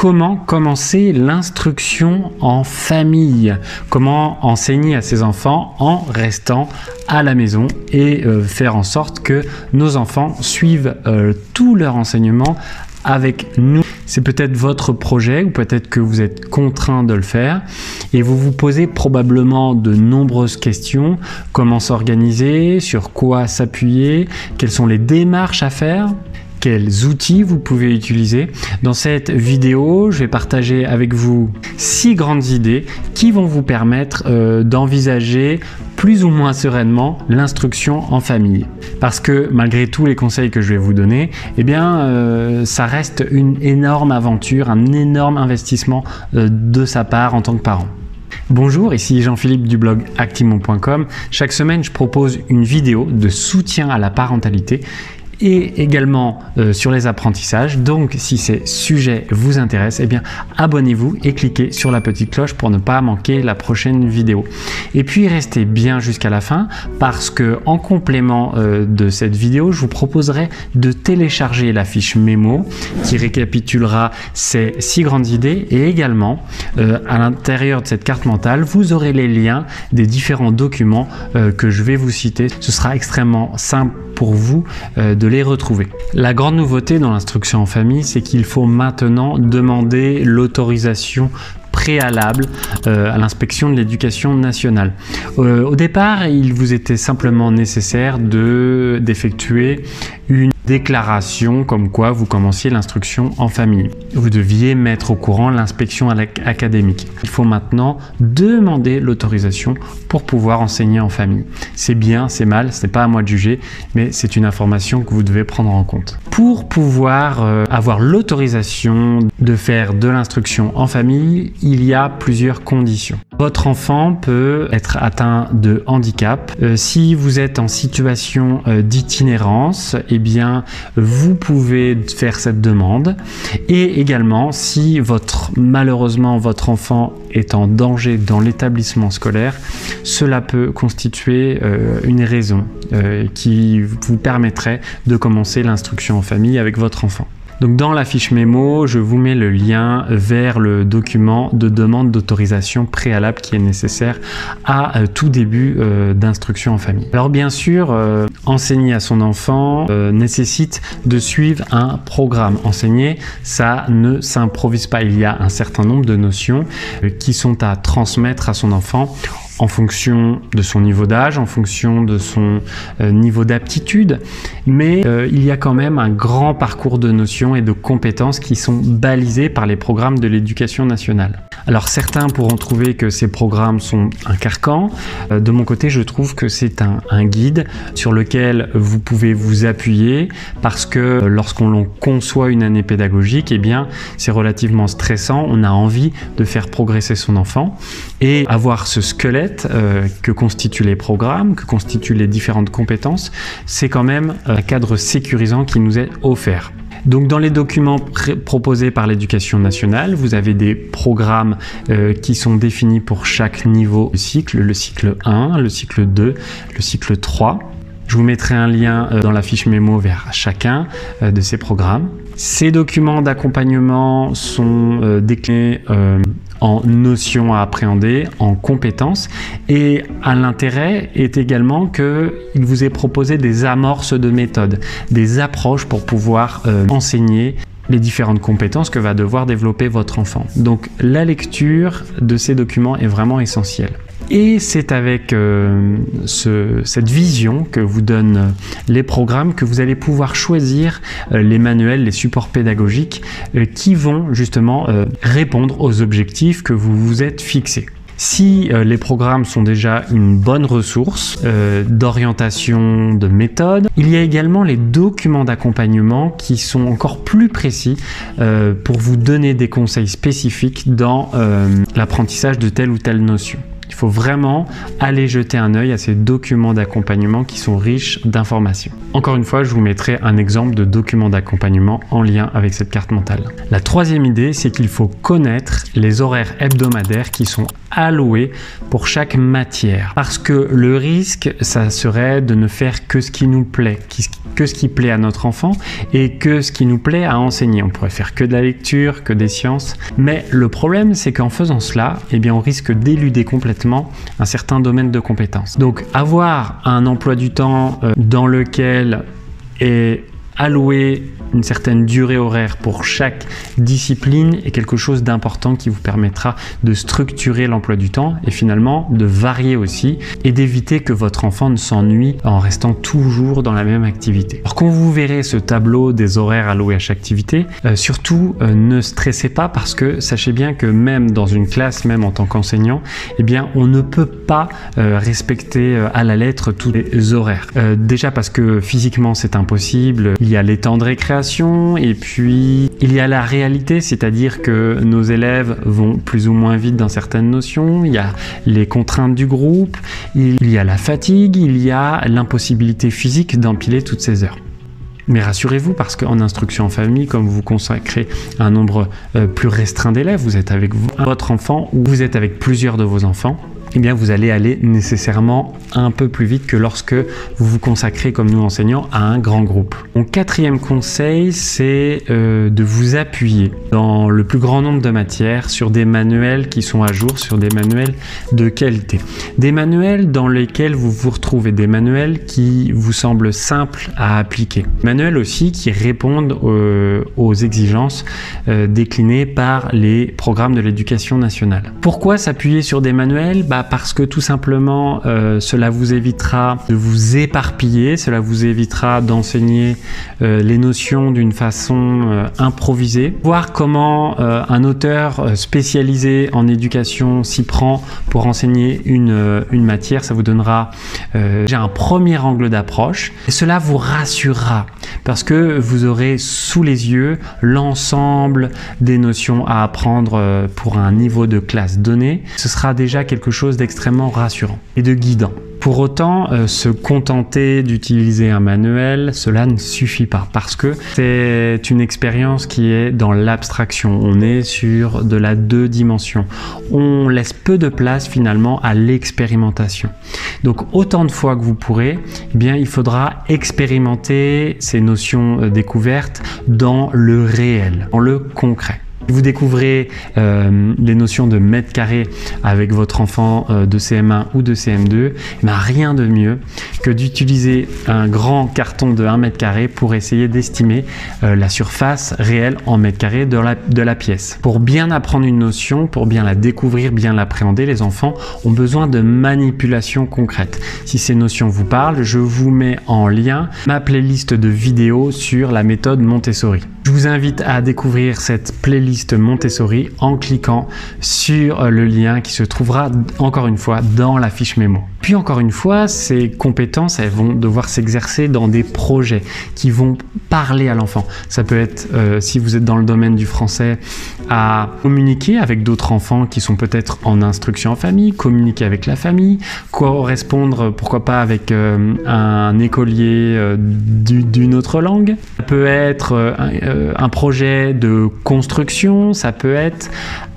comment commencer l'instruction en famille, comment enseigner à ses enfants en restant à la maison et euh, faire en sorte que nos enfants suivent euh, tout leur enseignement avec nous? C'est peut-être votre projet ou peut-être que vous êtes contraint de le faire et vous vous posez probablement de nombreuses questions. Comment s'organiser? Sur quoi s'appuyer? Quelles sont les démarches à faire? Quels outils vous pouvez utiliser. Dans cette vidéo, je vais partager avec vous six grandes idées qui vont vous permettre euh, d'envisager plus ou moins sereinement l'instruction en famille. Parce que malgré tous les conseils que je vais vous donner, eh bien, euh, ça reste une énorme aventure, un énorme investissement euh, de sa part en tant que parent. Bonjour, ici Jean-Philippe du blog actimon.com. Chaque semaine, je propose une vidéo de soutien à la parentalité et également euh, sur les apprentissages. Donc si ces sujets vous intéressent, eh bien abonnez-vous et cliquez sur la petite cloche pour ne pas manquer la prochaine vidéo. Et puis restez bien jusqu'à la fin parce que en complément euh, de cette vidéo, je vous proposerai de télécharger la fiche mémo qui récapitulera ces six grandes idées et également euh, à l'intérieur de cette carte mentale, vous aurez les liens des différents documents que je vais vous citer. Ce sera extrêmement simple pour vous de les retrouver. La grande nouveauté dans l'instruction en famille, c'est qu'il faut maintenant demander l'autorisation préalable euh, à l'inspection de l'éducation nationale. Euh, au départ, il vous était simplement nécessaire de d'effectuer une déclaration comme quoi vous commenciez l'instruction en famille. Vous deviez mettre au courant l'inspection académique. Il faut maintenant demander l'autorisation pour pouvoir enseigner en famille. C'est bien, c'est mal, ce n'est pas à moi de juger, mais c'est une information que vous devez prendre en compte. Pour pouvoir euh, avoir l'autorisation de faire de l'instruction en famille, il y a plusieurs conditions. Votre enfant peut être atteint de handicap. Euh, si vous êtes en situation euh, d'itinérance, eh bien, vous pouvez faire cette demande. Et également, si votre, malheureusement, votre enfant est en danger dans l'établissement scolaire, cela peut constituer euh, une raison qui vous permettrait de commencer l'instruction en famille avec votre enfant. Donc dans la fiche mémo, je vous mets le lien vers le document de demande d'autorisation préalable qui est nécessaire à euh, tout début euh, d'instruction en famille. Alors bien sûr, euh, enseigner à son enfant nécessite de suivre un programme. Enseigner, ça ne s'improvise pas. Il y a un certain nombre de notions qui sont à transmettre à son enfant en fonction de son niveau d'âge, en fonction de son euh, niveau d'aptitude, mais euh, il y a quand même un grand parcours de notions et de compétences qui sont balisés par les programmes de l'éducation nationale. Alors certains pourront trouver que ces programmes sont un carcan. Euh, de mon côté, je trouve que c'est un, guide sur lequel vous pouvez vous appuyer parce que lorsqu'on conçoit une année pédagogique, eh c'est relativement stressant. On a envie de faire progresser son enfant et avoir ce squelette euh, que constituent les programmes, que constituent les différentes compétences, c'est quand même un cadre sécurisant qui nous est offert. Donc dans les documents proposés par l'éducation nationale, vous avez des programmes euh, qui sont définis pour chaque niveau de cycle, le cycle 1, le cycle 2, le cycle 3. Je vous mettrai un lien euh, dans la fiche mémo vers chacun de ces programmes. Ces documents d'accompagnement sont déclinés en notions à appréhender, en compétences. Et à l'intérêt est également qu'il vous est proposé des amorces de méthodes, des approches pour pouvoir euh, enseigner les différentes compétences que va devoir développer votre enfant. Donc la lecture de ces documents est vraiment essentielle. Et c'est avec euh, cette vision que vous donnent les programmes que vous allez pouvoir choisir euh, les manuels, les supports pédagogiques euh, qui vont justement répondre aux objectifs que vous vous êtes fixés. Si les programmes sont déjà une bonne ressource d'orientation, de méthode, il y a également les documents d'accompagnement qui sont encore plus précis pour vous donner des conseils spécifiques dans l'apprentissage de telle ou telle notion. Faut vraiment aller jeter un œil à ces documents d'accompagnement qui sont riches d'informations. Encore une fois, je vous mettrai un exemple de document d'accompagnement en lien avec cette carte mentale. La troisième idée, c'est qu'il faut connaître les horaires hebdomadaires qui sont alloués pour chaque matière. Parce que le risque, ça serait de ne faire que ce qui nous plaît, que ce qui plaît à notre enfant et que ce qui nous plaît à enseigner. On pourrait faire que de la lecture, que des sciences. Mais le problème, c'est qu'en faisant cela, eh on risque d'éluder complètement un certain domaine de compétences. Donc, avoir un emploi du temps euh, dans lequel est alloué une certaine durée horaire pour chaque discipline est quelque chose d'important qui vous permettra de structurer l'emploi du temps et finalement de varier aussi et d'éviter que votre enfant ne s'ennuie en restant toujours dans la même activité. Alors quand vous verrez ce tableau des horaires alloués à chaque activité, euh, surtout euh, ne stressez pas parce que sachez bien que même dans une classe, même en tant qu'enseignant, eh bien on ne peut pas euh, respecter à la lettre tous les horaires. déjà parce que physiquement c'est impossible, il y a les temps récréation et puis il y a la réalité, c'est-à-dire que nos élèves vont plus ou moins vite dans certaines notions, il y a les contraintes du groupe, il y a la fatigue, il y a l'impossibilité physique d'empiler toutes ces heures. Mais rassurez-vous, parce qu'en instruction en famille, comme vous consacrez un nombre euh, plus restreint d'élèves, vous êtes avec votre enfant ou vous êtes avec plusieurs de vos enfants, eh bien vous allez aller nécessairement un peu plus vite que lorsque vous vous consacrez comme nous enseignants à un grand groupe. Mon quatrième conseil, c'est euh, de vous appuyer dans le plus grand nombre de matières sur des manuels qui sont à jour, sur des manuels de qualité. Des manuels dans lesquels vous vous retrouvez, des manuels qui vous semblent simples à appliquer. Manuels aussi qui répondent euh, aux exigences euh, déclinées par les programmes de l'éducation nationale. Pourquoi s'appuyer sur des manuels? Bah, parce que tout simplement euh, cela vous évitera de vous éparpiller, cela vous évitera d'enseigner euh, les notions d'une façon euh, improvisée, voir comment un auteur spécialisé en éducation s'y prend pour enseigner une, une matière, ça vous donnera déjà un premier angle d'approche et cela vous rassurera parce que vous aurez sous les yeux l'ensemble des notions à apprendre pour un niveau de classe donné. Ce sera déjà quelque chose d'extrêmement rassurant et de guidant. Pour autant, euh, se contenter d'utiliser un manuel, cela ne suffit pas parce que c'est une expérience qui est dans l'abstraction. On est sur de la deux dimensions. On laisse peu de place finalement à l'expérimentation. Donc autant de fois que vous pourrez, eh bien il faudra expérimenter ces notions euh, découvertes dans le réel, dans le concret. Vous découvrez euh, les notions de mètre carré avec votre enfant euh, de CM1 ou de CM2, il n'y a rien de mieux que d'utiliser un grand carton de 1 mètre carré pour essayer d'estimer euh, la surface réelle en mètre carré de la, pièce. Pour bien apprendre une notion, pour bien la découvrir, bien l'appréhender, les enfants ont besoin de manipulation concrète. Si ces notions vous parlent, je vous mets en lien ma playlist de vidéos sur la méthode Montessori. Je vous invite à découvrir cette playlist Montessori en cliquant sur le lien qui se trouvera encore une fois dans la fiche mémo. Puis encore une fois, ces compétences, elles vont devoir s'exercer dans des projets qui vont parler à l'enfant. Ça peut être, euh, si vous êtes dans le domaine du français, à communiquer avec d'autres enfants qui sont peut-être en instruction en famille, communiquer avec la famille, correspondre, pourquoi pas, avec euh, un écolier euh, d'une autre langue. Ça peut être un projet de construction, ça peut être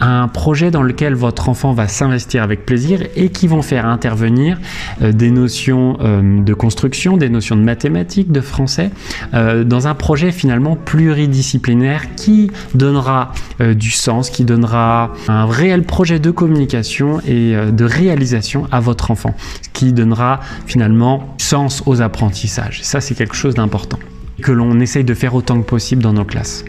un projet dans lequel votre enfant va s'investir avec plaisir et qui vont faire intervenir euh, des notions euh, de construction, des notions de mathématiques, de français, euh, dans un projet finalement pluridisciplinaire qui donnera du sens, qui donnera un réel projet de communication et de réalisation à votre enfant, qui donnera finalement sens aux apprentissages. Ça, c'est quelque chose d'important que l'on essaye de faire autant que possible dans nos classes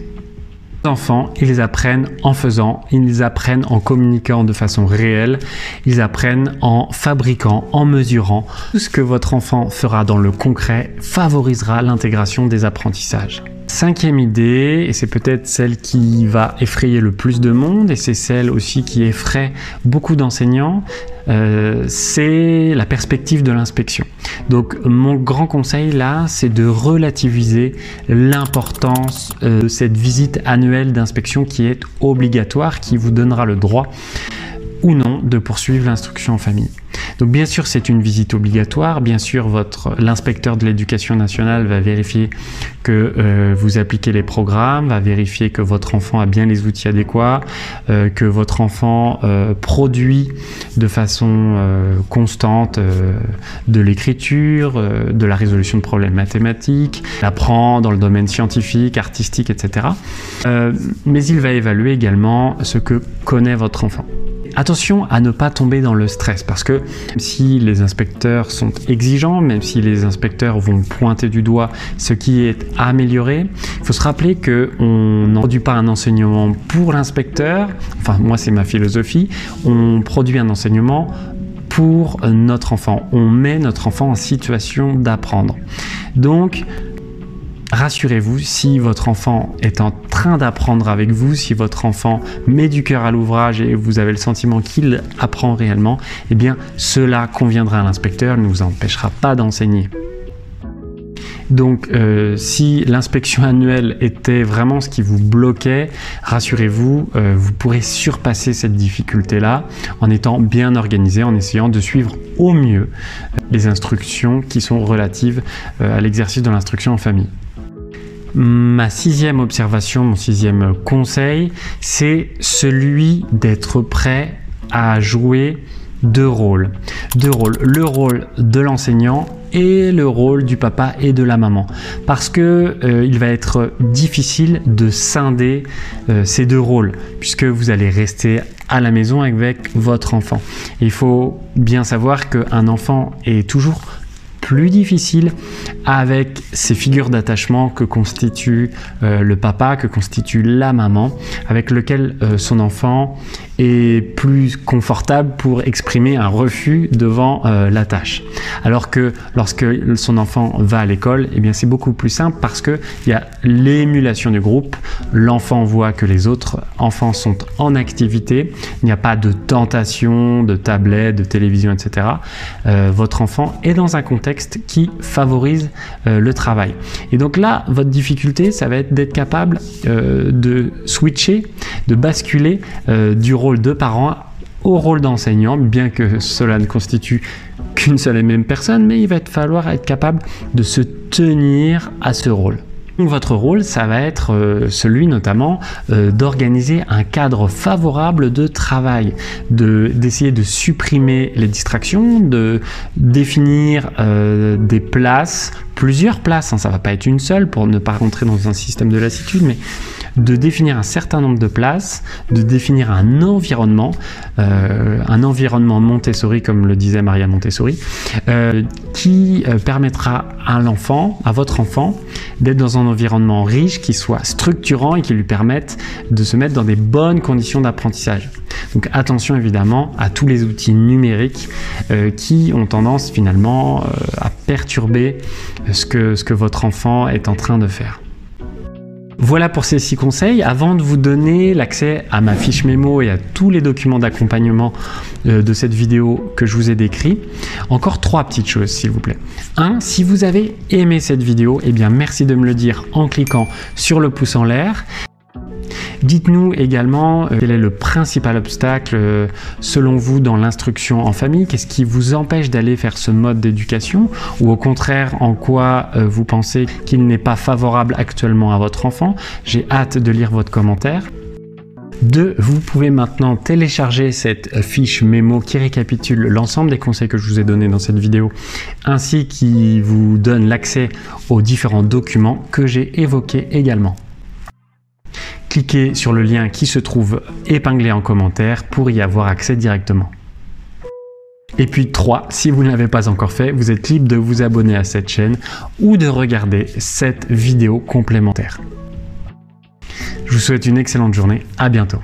enfants, ils apprennent en faisant, ils apprennent en communiquant de façon réelle, ils apprennent en fabriquant, en mesurant. Tout ce que votre enfant fera dans le concret favorisera l'intégration des apprentissages. Cinquième idée, et c'est peut-être celle qui va effrayer le plus de monde, et c'est celle aussi qui effraie beaucoup d'enseignants, euh, c'est la perspective de l'inspection. Donc mon grand conseil là, c'est de relativiser l'importance euh, de cette visite annuelle d'inspection qui est obligatoire, qui vous donnera le droit ou non de poursuivre l'instruction en famille. Donc bien sûr, c'est une visite obligatoire. Bien sûr, l'inspecteur de l'éducation nationale va vérifier que euh, vous appliquez les programmes, va vérifier que votre enfant a bien les outils adéquats, euh, que votre enfant euh, produit de façon constante de l'écriture, de la résolution de problèmes mathématiques, apprend dans le domaine scientifique, artistique, etc. mais il va évaluer également ce que connaît votre enfant. Attention à ne pas tomber dans le stress parce que si les inspecteurs sont exigeants, même si les inspecteurs vont pointer du doigt ce qui est amélioré, il faut se rappeler qu'on ne produit pas un enseignement pour l'inspecteur, enfin moi c'est ma philosophie, on produit un enseignement pour notre enfant. On met notre enfant en situation d'apprendre. Donc, rassurez-vous, si votre enfant est en train d'apprendre avec vous, si votre enfant met du cœur à l'ouvrage et vous avez le sentiment qu'il apprend réellement, eh bien cela conviendra à l'inspecteur, ne vous empêchera pas d'enseigner. Donc, euh, si l'inspection annuelle était vraiment ce qui vous bloquait, rassurez-vous, euh, vous pourrez surpasser cette difficulté-là en étant bien organisé, en essayant de suivre au mieux les instructions qui sont relatives euh, à l'exercice de l'instruction en famille. Ma sixième observation, mon sixième conseil, c'est celui d'être prêt à jouer deux rôles. Deux rôles. Le rôle de l'enseignant et le rôle du papa et de la maman. Parce que euh, il va être difficile de scinder euh, ces deux rôles, puisque vous allez rester à la maison avec votre enfant. il faut bien savoir qu'un enfant est toujours plus difficile avec ces figures d'attachement que constitue euh, le papa, que constitue la maman, avec lequel euh, son enfant est plus confortable pour exprimer un refus devant euh, la tâche. Alors que lorsque son enfant va à l'école, eh bien c'est beaucoup plus simple parce que il y a l'émulation du groupe. L'enfant voit que les autres enfants sont en activité. Il n'y a pas de tentation, de tablette, de télévision, etc. votre enfant est dans un contexte qui favorise euh, le travail. Et donc là, votre difficulté, ça va être d'être capable euh, de switcher, de basculer euh, du rôle de parent au rôle d'enseignant, bien que cela ne constitue qu'une seule et même personne, mais il va falloir être capable de se tenir à ce rôle. Votre rôle, ça va être euh, celui notamment euh, d'organiser un cadre favorable de travail, d'essayer de, supprimer les distractions, de définir euh, des places, plusieurs places, hein, ça va pas être une seule pour ne pas rentrer dans un système de lassitude, mais de définir un certain nombre de places, de définir un environnement, euh, un environnement Montessori, comme le disait Maria Montessori, euh, qui euh, permettra à l'enfant, à votre enfant, d'être dans un environnement riche, qui soit structurant et qui lui permette de se mettre dans des bonnes conditions d'apprentissage. Donc attention évidemment à tous les outils numériques qui ont tendance finalement à perturber ce que, ce que votre enfant est en train de faire. Voilà pour ces six conseils. Avant de vous donner l'accès à ma fiche mémo et à tous les documents d'accompagnement euh, de cette vidéo que je vous ai décrit, encore trois petites choses s'il vous plaît. Un, si vous avez aimé cette vidéo, eh bien merci de me le dire en cliquant sur le pouce en l'air. Dites-nous également euh, quel est le principal obstacle euh, selon vous dans l'instruction en famille, qu'est-ce qui vous empêche d'aller faire ce mode d'éducation? Ou au contraire en quoi euh, vous pensez qu'il n'est pas favorable actuellement à votre enfant? J'ai hâte de lire votre commentaire. 2. Vous pouvez maintenant télécharger cette fiche mémo qui récapitule l'ensemble des conseils que je vous ai donnés dans cette vidéo, ainsi qui vous donne l'accès aux différents documents que j'ai évoqués également cliquez sur le lien qui se trouve épinglé en commentaire pour y avoir accès directement. Et puis 3, si vous ne l'avez pas encore fait, vous êtes libre de vous abonner à cette chaîne ou de regarder cette vidéo complémentaire. Je vous souhaite une excellente journée, à bientôt.